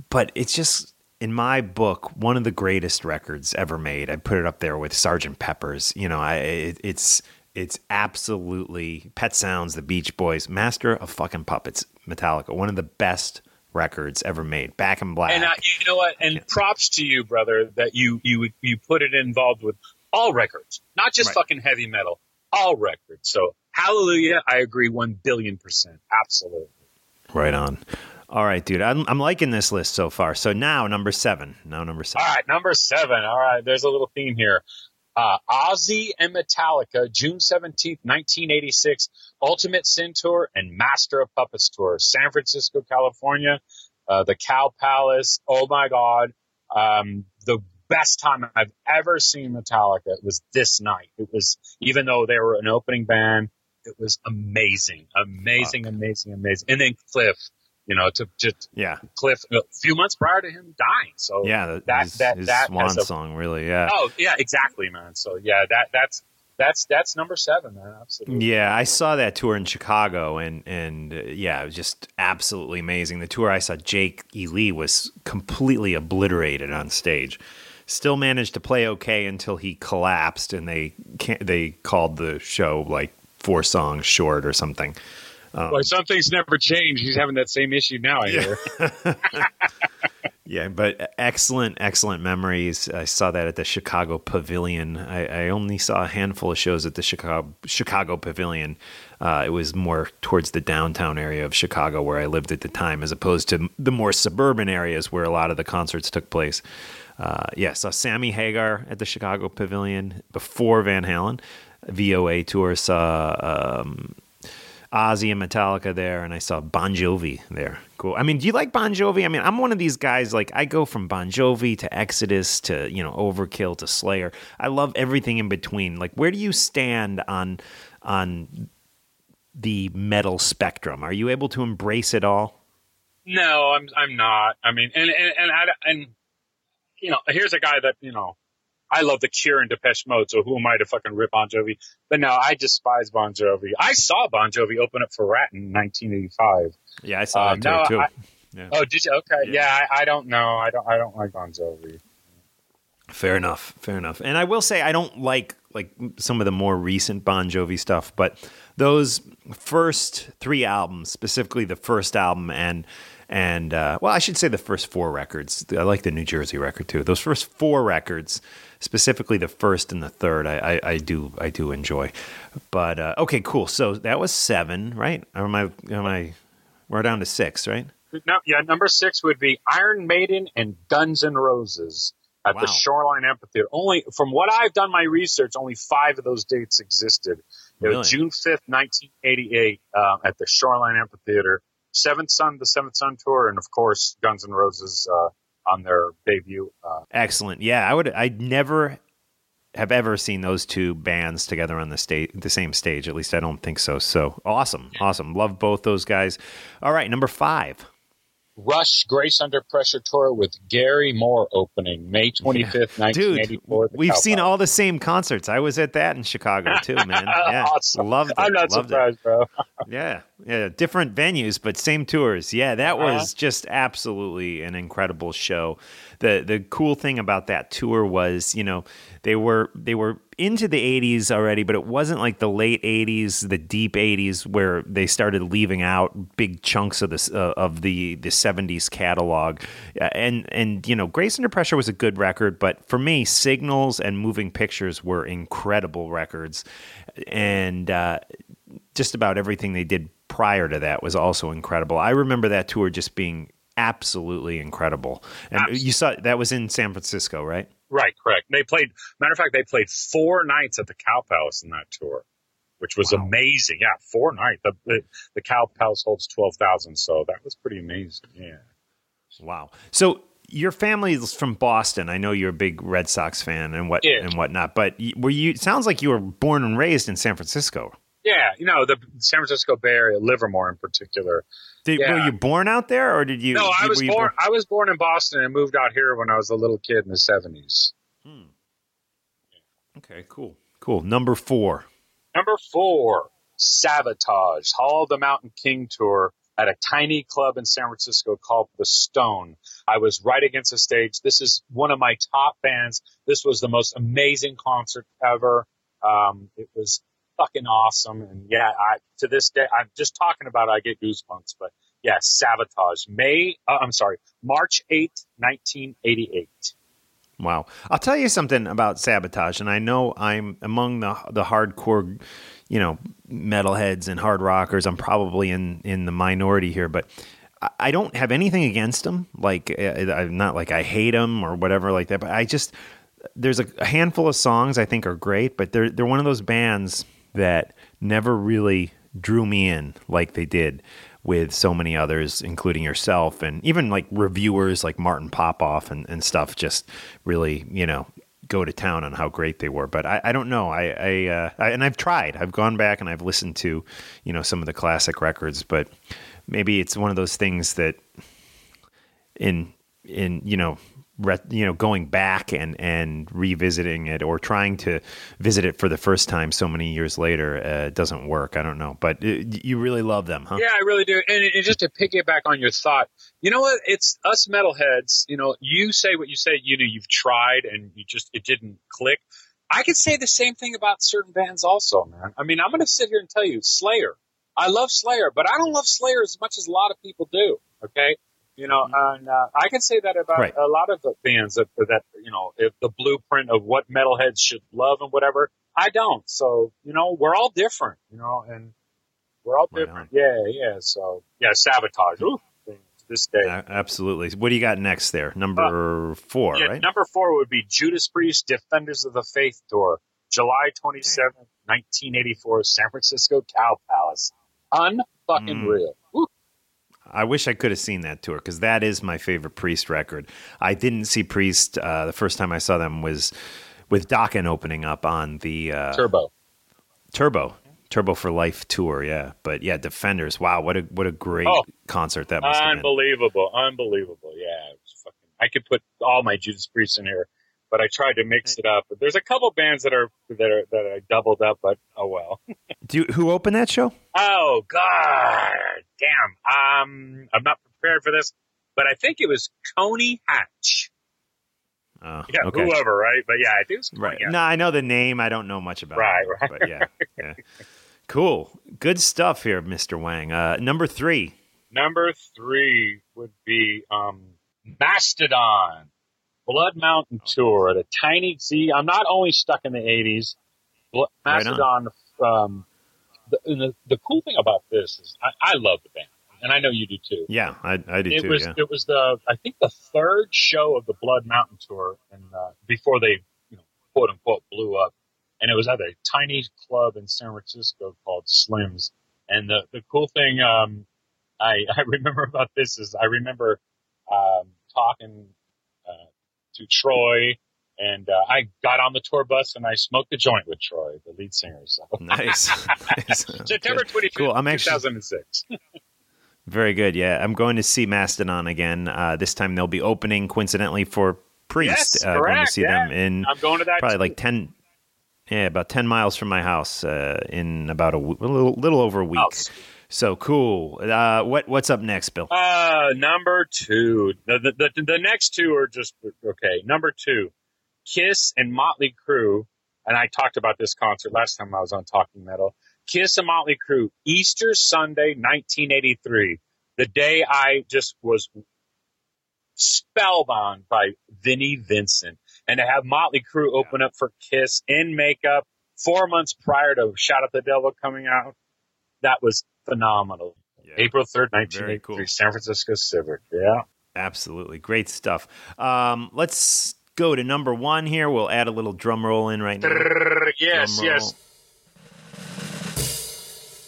but it's just in my book, one of the greatest records ever made. I put it up there with Sergeant Pepper's. You know, I it, it's it's absolutely Pet Sounds, the Beach Boys, Master of fucking Puppets, Metallica, one of the best records ever made. Back in Black. And uh, you know what? And props to you, brother, that you you you put it involved with all records, not just Right. fucking heavy metal, all records. So hallelujah, I agree one billion percent, absolutely. right on. All right, dude. I'm, I'm liking this list so far. So now number seven. Now number seven. All right, number seven. All right, there's a little theme here. Uh, Ozzy and Metallica, June 17th, 1986, Ultimate Sin Tour and Master of Puppets Tour, San Francisco, California, uh, the Cow Palace. Oh my God. Um, the best time I've ever seen Metallica was this night. It was, even though they were an opening band, it was amazing, amazing, amazing, amazing. And then Cliff, you know, to just Yeah. Cliff a few months prior to him dying. So Yeah. That his, that his that swan a- song, really. Yeah. Oh yeah, exactly, man. So yeah, that that's that's that's number seven, man. Absolutely. Yeah, I saw that tour in Chicago, and and uh, yeah, it was just absolutely amazing. The tour I saw, Jake E. Lee was completely obliterated on stage. Still managed to play okay until he collapsed, and they they called the show like four songs short or something. Well, some things never change. He's having that same issue now. I hear. <laughs> Yeah, but excellent, excellent memories. I saw that at the Chicago Pavilion. I, I only saw a handful of shows at the Chicago Chicago Pavilion. Uh, it was more towards the downtown area of Chicago where I lived at the time, as opposed to the more suburban areas where a lot of the concerts took place. Uh, yeah, saw Sammy Hagar at the Chicago Pavilion before Van Halen. VOA tour saw um, Ozzy and Metallica there, and I saw Bon Jovi there. Cool. I mean, do you like Bon Jovi? I mean, I'm one of these guys. Like, I go from Bon Jovi to Exodus to you know Overkill to Slayer. I love everything in between. Like, where do you stand on on the metal spectrum? Are you able to embrace it all? No, I'm I'm not. I mean, and and and, I, and you know, here's a guy that you know. I love the Cure and Depeche Mode, so who am I to fucking rip Bon Jovi? But no, I despise Bon Jovi. I saw Bon Jovi open up for Ratt in 1985. Yeah, I saw Um, that no, too. I- yeah. Oh, did you? Okay, Yeah. yeah. I, I don't know. I don't. I don't like Bon Jovi. Fair enough. Fair enough. And I will say I don't like like some of the more recent Bon Jovi stuff, but those first three albums, specifically the first album and and uh, well, I should say the first four records. I like the New Jersey record too. Those first four records, specifically the first and the third, I, I, I do I do enjoy. But uh, okay, cool. So that was seven, right? Or am I am I? We're down to six, right? No, yeah, number six would be Iron Maiden and Guns N' Roses at the Shoreline Amphitheater. Only from what I've done my research, only five of those dates existed. It Really? was June fifth, nineteen eighty-eight, uh, at the Shoreline Amphitheater. Seventh Son, the Seventh Son tour, and of course Guns N' Roses uh, on their debut. Uh, Excellent. Yeah, I would. I never have ever seen those two bands together on the stage, the same stage. At least I don't think so. So awesome, awesome. Love both those guys. All right, number five. Rush Grace Under Pressure tour with Gary Moore opening May twenty-fifth, nineteen Dude, we've seen all the same concerts. I was at that in Chicago too, man. <laughs> Yeah, Awesome. loved it. I'm not loved it. surprised, bro. <laughs> Yeah, yeah, different venues, but same tours. Yeah, that Uh-huh. was just absolutely an incredible show. The The cool thing about that tour was, you know, they were they were into the '80s already, but it wasn't like the late '80s, the deep '80s, where they started leaving out big chunks of this uh, of the the '70s catalog. And and you know, Grace Under Pressure was a good record, but for me, Signals and Moving Pictures were incredible records, and. Uh, just about everything they did prior to that was also incredible. I remember that tour just being absolutely incredible. And you saw that was in San Francisco, right? Right, correct. They played. Matter of fact, they played four nights at the Cow Palace in that tour, which was Wow. amazing. Yeah, four nights. The, the the Cow Palace holds twelve thousand, so that was pretty amazing. Yeah. Wow. So your family is from Boston. I know you're a big Red Sox fan and what Yeah. and whatnot. But were you? it Sounds like you were born and raised in San Francisco. Yeah, you know the San Francisco Bay Area, Livermore in particular. Did, Yeah. Were you born out there, or did you? no, I was you born. I was born in Boston and moved out here when I was a little kid in the seventies. Okay, cool, cool. Number four. Number four, Savatage, Hall of the Mountain King tour, at a tiny club in San Francisco called The Stone. I was right against the stage. This is one of my top bands. This was the most amazing concert ever. Um, it was fucking awesome. And yeah, I, to this day, I'm just talking about it, I get goosebumps, but yeah, Savatage. May, uh, I'm sorry, March 8th, 1988. Wow. I'll tell you something about Savatage, and I know I'm among the the hardcore, you know, metalheads and hard rockers. I'm probably in in the minority here, but I- don't have anything against them. Like, uh, I'm not like I hate them or whatever like that. But I just there's a handful of songs I think are great, but they're they're one of those bands that never really drew me in like they did with so many others, including yourself and even like reviewers like Martin Popoff and, and stuff just really, you know, go to town on how great they were. But I, I don't know. I, I, uh, I, and I've tried, I've gone back and I've listened to, you know, some of the classic records, but maybe it's one of those things that in, in, you know, you know, going back and, and revisiting it or trying to visit it for the first time so many years later, uh, doesn't work. I don't know, but uh, you really love them, huh? Yeah, I really do. And, and just to piggyback on your thought, you know what? It's us metalheads. You know, you say what you say. You know, you've tried and you just it didn't click. I could say the same thing about certain bands, also, man. I mean, I'm going to sit here and tell you, Slayer. I love Slayer, but I don't love Slayer as much as a lot of people do. Okay, you know, and uh, I can say that about Right. a lot of the bands that that you know, if the blueprint of what metalheads should love and whatever. I don't. So you know, we're all different. You know, and we're all different. Yeah, yeah. So yeah, Savatage. Ooh, this day. A- Absolutely. What do you got next there? Number four, Uh, yeah, right? number four would be Judas Priest Defenders of the Faith tour, July twenty seventh, nineteen eighty four, San Francisco Cow Palace. Unfucking Mm. real. I wish I could have seen that tour because that is my favorite Priest record. I didn't see Priest. Uh, the first time I saw them was with Dokken opening up on the uh, Turbo. Turbo. Turbo for Life tour, yeah. But yeah, Defenders. Wow, what a what a great Oh. concert that must have been. Unbelievable. Unbelievable. Yeah. It was fucking, I could put all my Judas Priest in here, but I tried to mix it up. But there's a couple bands that are that are that I doubled up, but oh well. <laughs> Do you, who opened that show? Oh God, damn! Um, I'm not prepared for this, but I think it was Coney Hatch. Oh, Yeah, okay. whoever, right? But yeah, I think it was Right. Hatch. No, I know the name. I don't know much about Right, it. right. But yeah, yeah. Cool. Good stuff here, Mr. Wang. Uh, number three. Number three would be um, Mastodon, Blood Mountain Tour at a tiny. See, I'm not only stuck in the '80s. Bl- Right. Mastodon. um, the, the the cool thing about this is I, I love the band, and I know you do too. Yeah, I, I do it too. was yeah. it was the I think the third show of the Blood Mountain tour, and uh, before they you know quote unquote blew up, and it was at a tiny club in San Francisco called Slims. And the the cool thing um, I <laughs> I remember about this is I remember um, talking to Troy. And uh, I got on the tour bus and I smoked a joint with Troy, the lead singer. So nice. <laughs> nice. <laughs> September twenty fifth, Cool. I'm actually thousand and six. <laughs> very good. Yeah, I'm going to see Mastodon again. Uh, this time they'll be opening coincidentally for Priest. Yes, uh, going to correct, see yeah. them in I'm going to that probably too. like ten. Yeah, about ten miles from my house uh, in about a, w- a little, little over a week. Oh. So cool. Uh, what what's up next, Bill? Uh, number two. The, the, the, the next two are just, okay. Number two, Kiss and Motley Crue. And I talked about this concert last time I was on Talking Metal. Kiss and Motley Crue, Easter Sunday, 1983. The day I just was spellbound by Vinnie Vincent. And to have Motley Crue open up for Kiss in makeup four months prior to Shout at the Devil coming out, that was phenomenal. April 3rd, Very 1983, cool. San Francisco Civic. Yeah. Absolutely. Great stuff. Um, let's go to number one here. We'll add a little drum roll in right now. Yes, yes.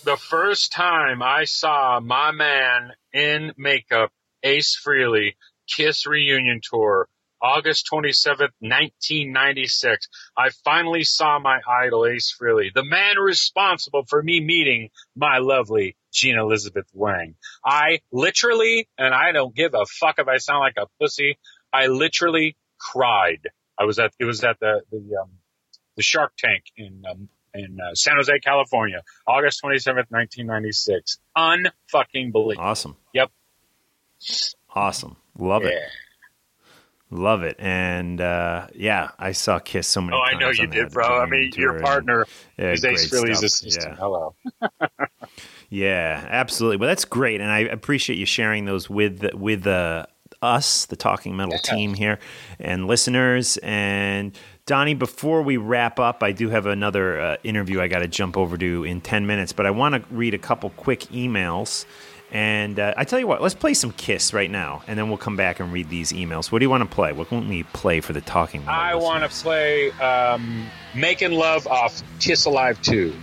The first time I saw my man in makeup, Ace Frehley, Kiss reunion tour, August 27th, 1996, I finally saw my idol, Ace Frehley, the man responsible for me meeting my lovely Gina Elizabeth Wang. I literally, and I don't give a fuck if I sound like a pussy, I literally cried. I was at, it was at the, the, um, the Shark Tank in um, in uh, San Jose, California, August 27th, 1996. Unfucking believable. Awesome. Yep. Awesome. Love it. Yeah. Love it. And uh, yeah, I saw Kiss so many Oh, I know you did, bro. I mean, your and- partner Yeah, is Ace assistant. Yeah. Hello. <laughs> Yeah, absolutely. Well, that's great, and I appreciate you sharing those with with uh, us, the Talking Metal team here, and listeners. And Donnie, before we wrap up, I do have another uh, interview I got to jump over to in ten minutes, but I want to read a couple quick emails. And uh, I tell you what, let's play some Kiss right now, and then we'll come back and read these emails. What do you want to play? What can we play for the Talking I want to play um, Making Love off Kiss Alive 2.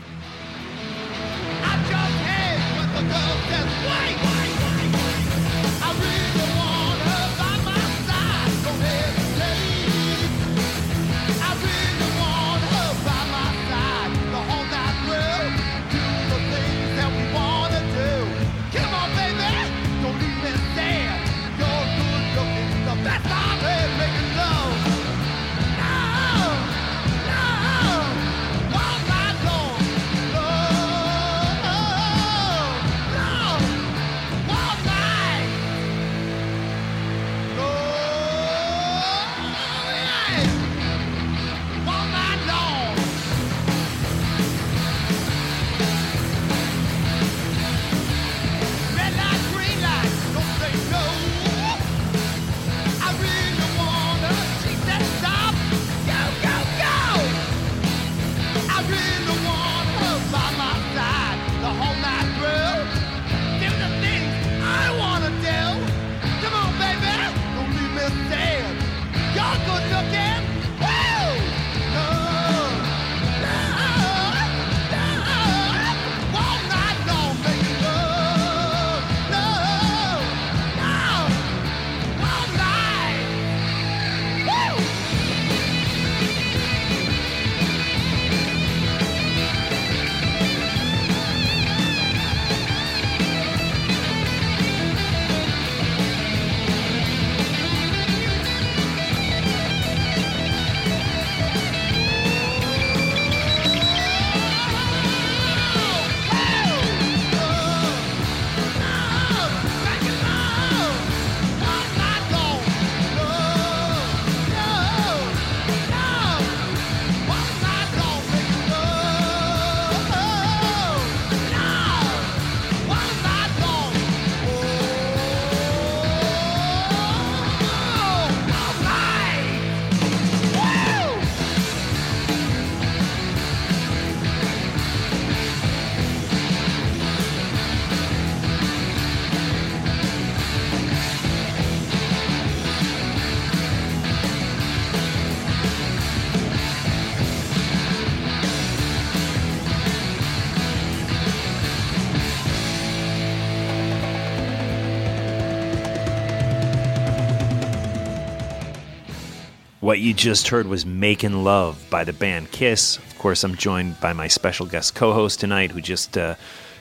What you just heard was Making Love by the band Kiss. Of course, I'm joined by my special guest co host tonight who just uh,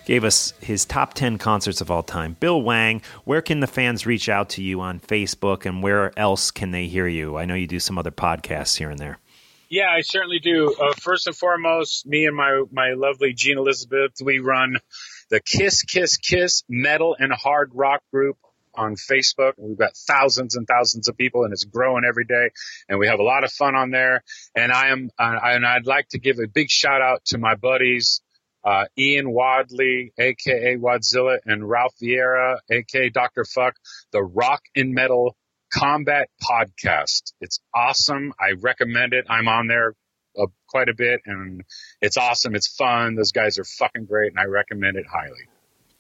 gave us his top 10 concerts of all time, Bill Wang. Where can the fans reach out to you on Facebook and where else can they hear you? I know you do some other podcasts here and there. Yeah, I certainly do. Uh, first and foremost, me and my my lovely Jean Elizabeth, we run the Kiss Kiss Kiss Metal and Hard Rock group on Facebook. We've got thousands and thousands of people, and it's growing every day. And we have a lot of fun on there. And I am, uh, and I'd like to give a big shout out to my buddies. Uh, Ian Wadley, aka Wadzilla, and Ralph Vieira, aka Dr. Fuck, the Rock and Metal Combat Podcast. It's awesome. I recommend it. I'm on there uh, quite a bit and it's awesome. It's fun. Those guys are fucking great and I recommend it highly.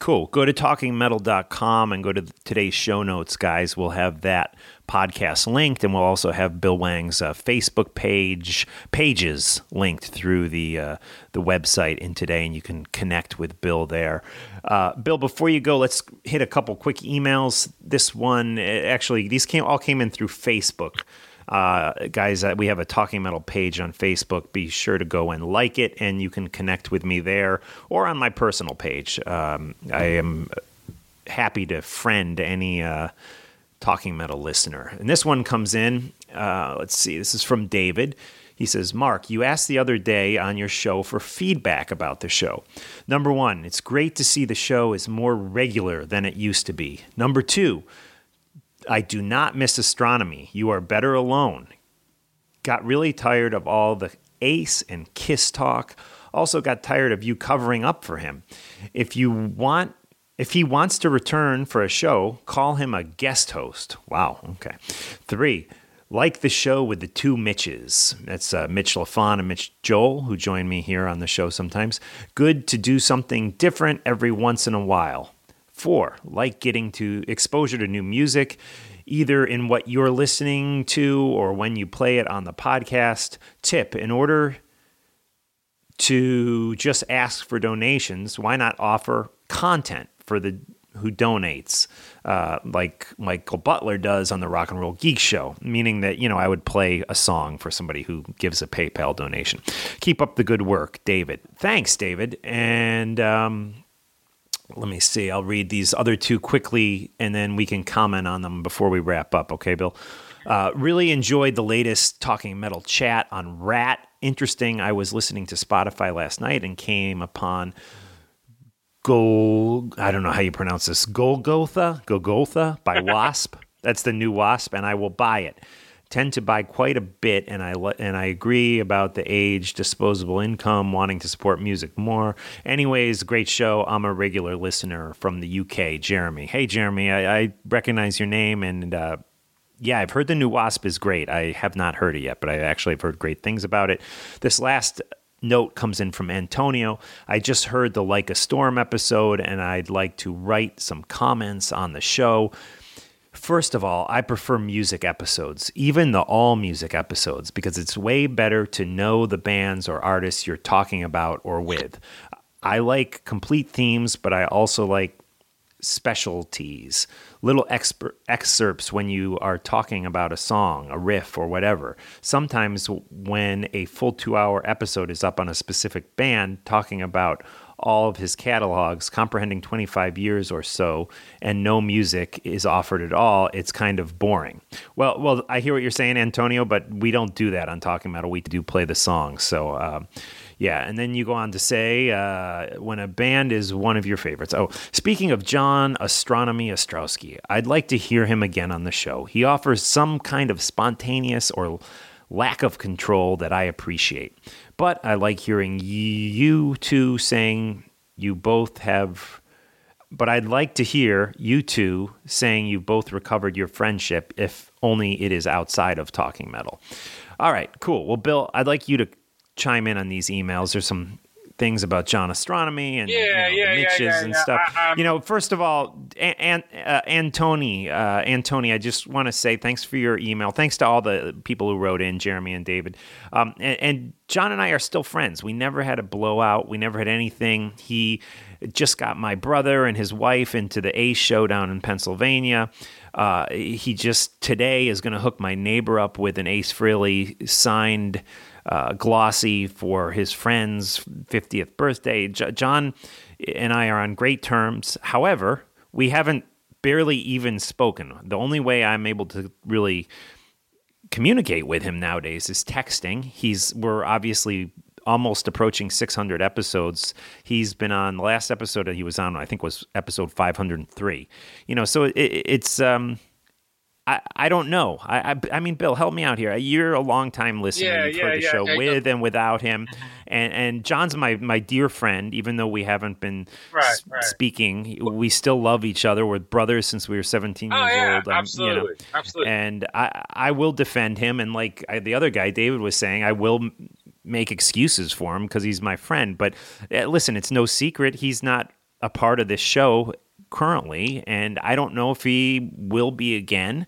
Cool. Go to talkingmetal.com and go to today's show notes, guys. We'll have that podcast linked, and we'll also have Bill Wang's uh, Facebook page pages linked through the uh, the website in today, and you can connect with Bill there. Uh, Bill, before you go, let's hit a couple quick emails. This one, eh, actually, these came all came in through Facebook. Uh, guys, uh, we have a Talking Metal page on Facebook. Be sure to go and like it, and you can connect with me there or on my personal page. Um, I am happy to friend any uh, Talking Metal listener. And this one comes in. Uh, let's see. This is from David. He says, Mark, you asked the other day on your show for feedback about the show. Number one, it's great to see the show is more regular than it used to be. Number two, I do not miss Ostronomy. You are better alone. Got really tired of all the Ace and Kiss talk. Also got tired of you covering up for him. If you want if he wants to return for a show, call him a guest host. Wow, okay. 3. Like the show with the two Mitches. That's uh, Mitch Lafon and Mitch Joel, who join me here on the show sometimes. Good to do something different every once in a while. Four, like getting to exposure to new music, either in what you're listening to or when you play it on the podcast. Tip, in order to just ask for donations, why not offer content for the who donates, uh, like Michael Butler does on the Rock and Roll Geek Show, meaning that, you know, I would play a song for somebody who gives a PayPal donation. Keep up the good work, David. Thanks, David. And um, let me see. I'll read these other two quickly and then we can comment on them before we wrap up. Okay, Bill? Uh, really enjoyed the latest Talking Metal chat on Ratt. Interesting. I was listening to Spotify last night and came upon Gol. I don't know how you pronounce this. Golgotha, Golgotha by <laughs> Wasp. That's the new Wasp, and I will buy it. Tend to buy quite a bit, and I and I agree about the age, disposable income, wanting to support music more. Anyways, great show. I'm a regular listener from the UK, Jeremy. Hey, Jeremy, I, I recognize your name, and uh, yeah, I've heard the new Wasp is great. I have not heard it yet, but I actually have heard great things about it. This last note comes in from Antonio. I just heard the Like a Storm episode, and I'd like to write some comments on the show. First of all, I prefer music episodes, even the all music episodes, because it's way better to know the bands or artists you're talking about or with. I like complete themes, but I also like specialties, little exper- excerpts when you are talking about a song, a riff, or whatever. Sometimes, when a full two hour episode is up on a specific band talking about all of his catalogs, comprehending 25 years or so, and no music is offered at all, it's kind of boring. Well, well, I hear what you're saying, Antonio, but we don't do that on Talking Metal. We do play the songs. So, um, yeah, and then you go on to say uh, when a band is one of your favorites. Oh, speaking of John Ostronomy Ostrowski, I'd like to hear him again on the show. He offers some kind of spontaneous or lack of control that I appreciate. But I like hearing you two saying you both have. But I'd like to hear you two saying you both recovered your friendship, if only it is outside of talking metal. All right, cool. Well, Bill, I'd like you to chime in on these emails. There's some things about John Ostronomy and Yeah, you know, yeah, niches yeah, and stuff. I- um, you know, first of all, An- uh, Antony, uh, Antony, I just want to say thanks for your email. Thanks to all the people who wrote in, Jeremy and David. Um, and, and John and I are still friends. We never had a blowout. We never had anything. He just got my brother and his wife into the Ace show down in Pennsylvania. Uh, he just today is going to hook my neighbor up with an Ace Frehley signed uh, glossy for his friend's 50th birthday. J- John and I are on great terms. However, we haven't barely even spoken. The only way I'm able to really communicate with him nowadays is texting. He's we're obviously almost approaching 600 episodes. He's been on the last episode that he was on, I think was episode 503. You know, so it, it's um I, I don't know. I, I I mean, Bill, help me out here. You're a long time listener. Yeah, You've yeah, heard the yeah, show yeah, with and without him, and and John's my my dear friend. Even though we haven't been Right, s- right. speaking, we still love each other. We're brothers since we were 17 Oh years yeah, old. um, you know. absolutely, absolutely. And I, I will defend him. And like I, the other guy, David was saying, I will make excuses for him because he's my friend. But uh, listen, it's no secret he's not a part of this show currently, and I don't know if he will be again.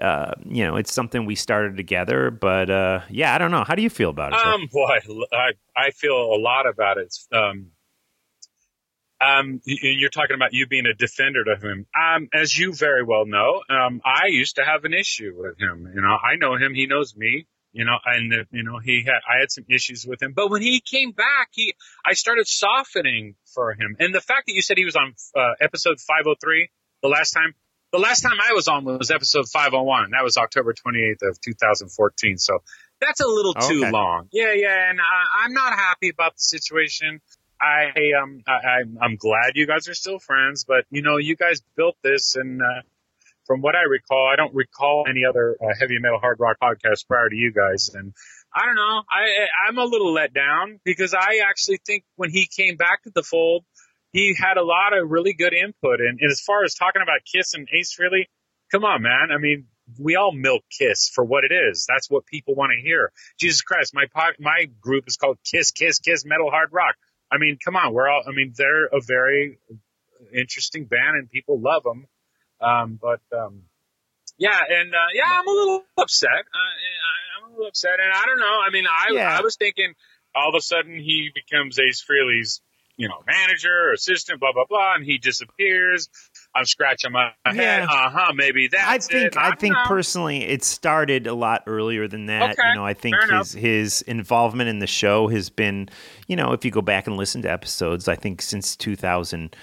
Uh, you know, it's something we started together, but uh, yeah, I don't know. How do you feel about it? Um, <laughs> boy, I I feel a lot about it. Um, um, you're talking about you being a defender of him. Um, as you very well know, um, I used to have an issue with him. You know, I know him. He knows me. You know, and uh, you know, he had I had some issues with him. But when he came back, he I started softening for him. And the fact that you said he was on uh, episode 503 the last time, the last time I was on was episode 501, and that was October 28th of 2014. So That's a little too Okay. long. Yeah, yeah, and I, I'm not happy about the situation. I um I, I'm- I'm glad you guys are still friends, but you know you guys built this, and uh, from what I recall, I don't recall any other uh, heavy metal hard rock podcast prior to you guys, and I don't know. I I'm a little let down because I actually think when he came back to the fold, he had a lot of really good input, and, and as far as talking about Kiss and Ace Frehley, come on, man. I mean, we all milk Kiss for what it is. That's what people want to hear. Jesus Christ, my my group is called Kiss, Kiss, Kiss Metal Hard Rock. I mean, come on, we're all. I mean, they're a very interesting band, and people love them. Um, but um, yeah, and uh, yeah, I'm a little upset. Uh, I, I'm a little upset, and I don't know. I mean, I Yeah. I was thinking all of a sudden he becomes Ace Frehley's you know manager, assistant, blah blah blah, and he disappears. I'm scratching my head. Yeah. Uh huh. Maybe that. I think it. I don't think know. personally it started a lot earlier than that. Okay, You know, I think fair enough. his his involvement in the show has been, you know, if you go back and listen to episodes, I think since 2000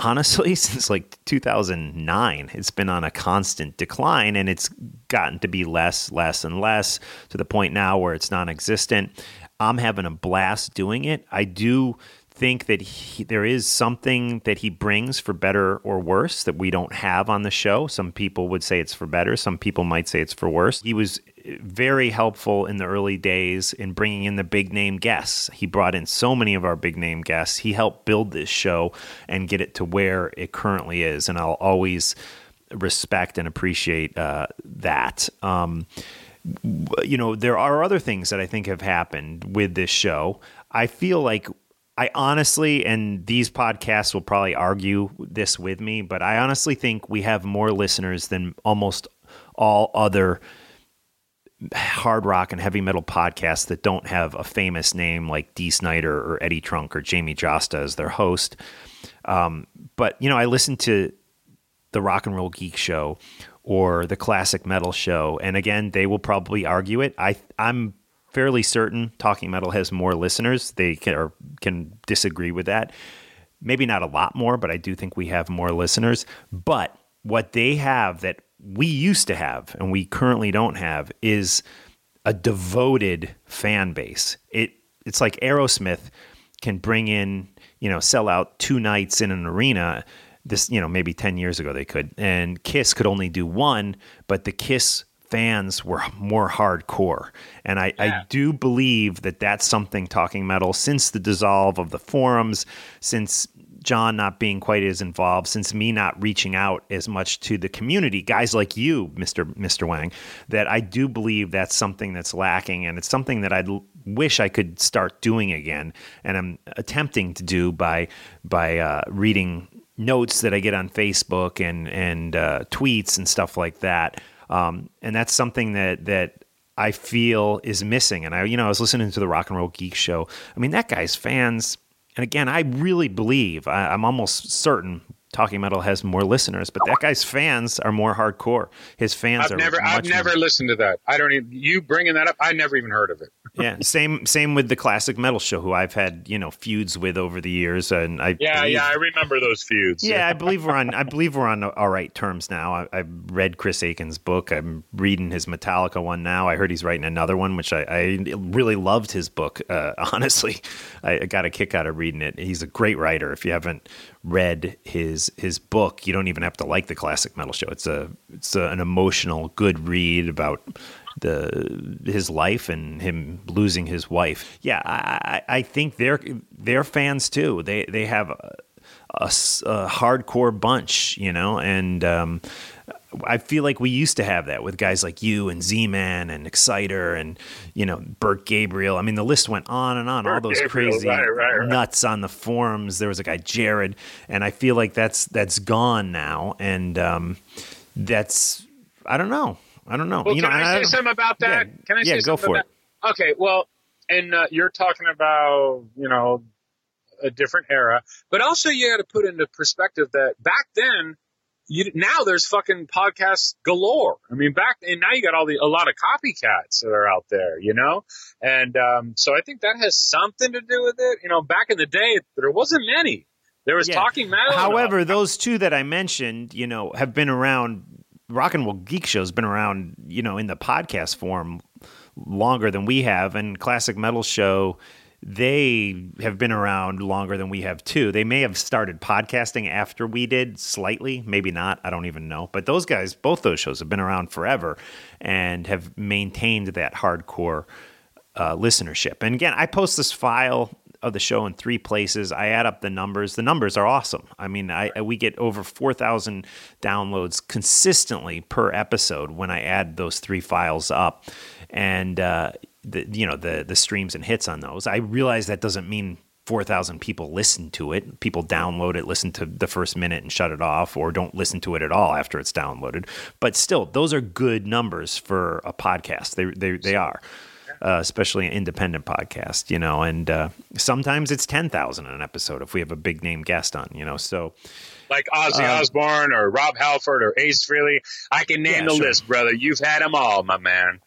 honestly <laughs> since like 2009 it's been on a constant decline and it's gotten to be less less and less to the point now where it's non-existent. I'm having a blast doing it. I do think that he, there is something that he brings for better or worse that we don't have on the show. Some people would say it's for better. Some people might say it's for worse. He was very helpful in the early days in bringing in the big name guests. He brought in so many of our big name guests. He helped build this show and get it to where it currently is. And I'll always respect and appreciate uh, that. Um, you know, there are other things that I think have happened with this show. I feel like I honestly, and these podcasts will probably argue this with me, but I honestly think we have more listeners than almost all other hard rock and heavy metal podcasts that don't have a famous name like Dee Snider or Eddie Trunk or Jamie Jasta as their host. Um, but you know, I listen to the Rock and Roll Geek Show or the Classic Metal Show, and again, they will probably argue it. I I'm fairly certain Talking Metal has more listeners. They can can disagree with that. Maybe not a lot more, but I do think we have more listeners. But what they have that we used to have and we currently don't have is a devoted fan base. It it's like Aerosmith can bring in, you know, sell out two nights in an arena. This, you know, maybe 10 years ago they could. And Kiss could only do one, but the Kiss fans were more hardcore. And I, I do believe that that's something talking metal since the dissolve of the forums, since John not being quite as involved, since me not reaching out as much to the community, guys like you, Mr. Mr. Wang, that I do believe that's something that's lacking, and it's something that I wish I could start doing again, and I'm attempting to do by by uh, reading notes that I get on Facebook and and uh, tweets and stuff like that, um, and that's something that that I feel is missing. And I, you know, I was listening to the Rock and Roll Geek show. I mean, that guy's fans. And again, I really believe, I, I'm almost certain Talking Metal has more listeners, but that guy's fans are more hardcore. His fans I've are never, I've never listened to that. I don't even. You bringing that up, I never even heard of it. <laughs> yeah, same same with the classic metal show, who I've had you know feuds with over the years, and I Yeah, believe- yeah, I remember those feuds. yeah, I <laughs> believe we're on. I believe we're on all right terms now. I, I've read Chris Akin's book. I'm reading his Metallica one now. I heard he's writing another one, which I, I really loved his book. Uh, <laughs> honestly, I, I got a kick out of reading it. He's a great writer. If you haven't read his his book, you don't even have to like the classic metal show. It's a it's a, an emotional, good read about the his life and him losing his wife. Yeah, I, I think they're they're fans too. They they have a a hardcore bunch, you know, and um, I feel like we used to have that with guys like you and Z-Man and Exciter and you know Burt Gabriel. I mean, the list went on and on. all those Gabriel, crazy right, right, right. nuts on the forums. There was a guy Jared, and I feel like that's that's gone now, and um, that's I don't know. I don't know. Well, you know, can I, and say something about that? Yeah, can I yeah, say go something for about Okay, well, and uh, you're talking about you know a different era, but also you got to put into perspective that back then. You, now there's fucking podcasts galore. I mean, back and now you got all the a lot of copycats that are out there, you know, and um, so I think that has something to do with it. You know, back in the day there wasn't many. There was Yeah. talking metal. However, those two that I mentioned, you know, have been around. Rock and Roll Geek Show's been around, you know, in the podcast form longer than we have, and Classic Metal Show. They have been around longer than we have too. They may have started podcasting after we did, slightly, maybe not. I don't even know. But those guys, both those shows, have been around forever and have maintained that hardcore uh, listenership. And again, I post this file of the show in three places. I add up the numbers. The numbers are awesome. I mean, I, we get over 4,000 downloads consistently per episode when I add those three files up. And, uh, the, you know, the, the streams and hits on those. I realize that doesn't mean 4,000 people listen to it. People download it, listen to the first minute and shut it off, or don't listen to it at all after it's downloaded. But still, those are good numbers for a podcast. They, they, they are uh, especially an independent podcast, you know, and uh, sometimes it's 10,000 an episode if we have a big name guest on, you know, so Like Ozzy Uh, Osbourne or Rob Halford or Ace Frehley. I can name Yeah, the sure. list, brother. You've had them all, my man.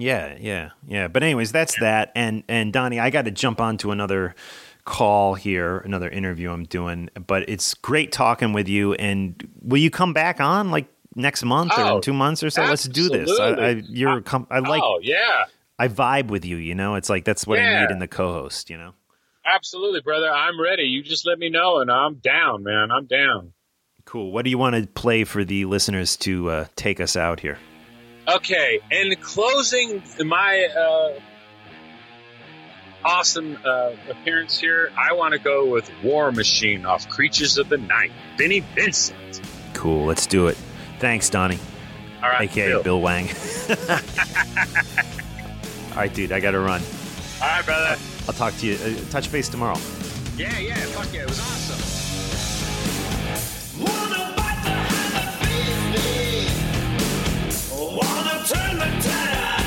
Yeah, yeah, yeah. But anyways, that's that. And, and Donnie, I got to jump on to another call here, another interview I'm doing, but it's great talking with you. And will you come back on like next month or Oh, in two months or so? Let's do this. I, I, absolutely. you're, com- I like, oh, yeah. I vibe with you, you know, it's like, that's what I need in the co-host, you know? Absolutely, brother. I'm ready. You just let me know, and I'm down, man. I'm down. Cool. What do you want to play for the listeners to uh, take us out here? Okay, in closing my uh, awesome uh, appearance here, I want to go with War Machine off Creatures of the Night. Vinnie Vincent. Cool. Let's do it. Thanks, Donnie, All right, aka Bill. Bill, Wang. <laughs> All right, dude. I got to run. All right, brother. I'll talk to you. Uh, touch base tomorrow. Yeah, yeah, fuck yeah, it was awesome. turn the tide.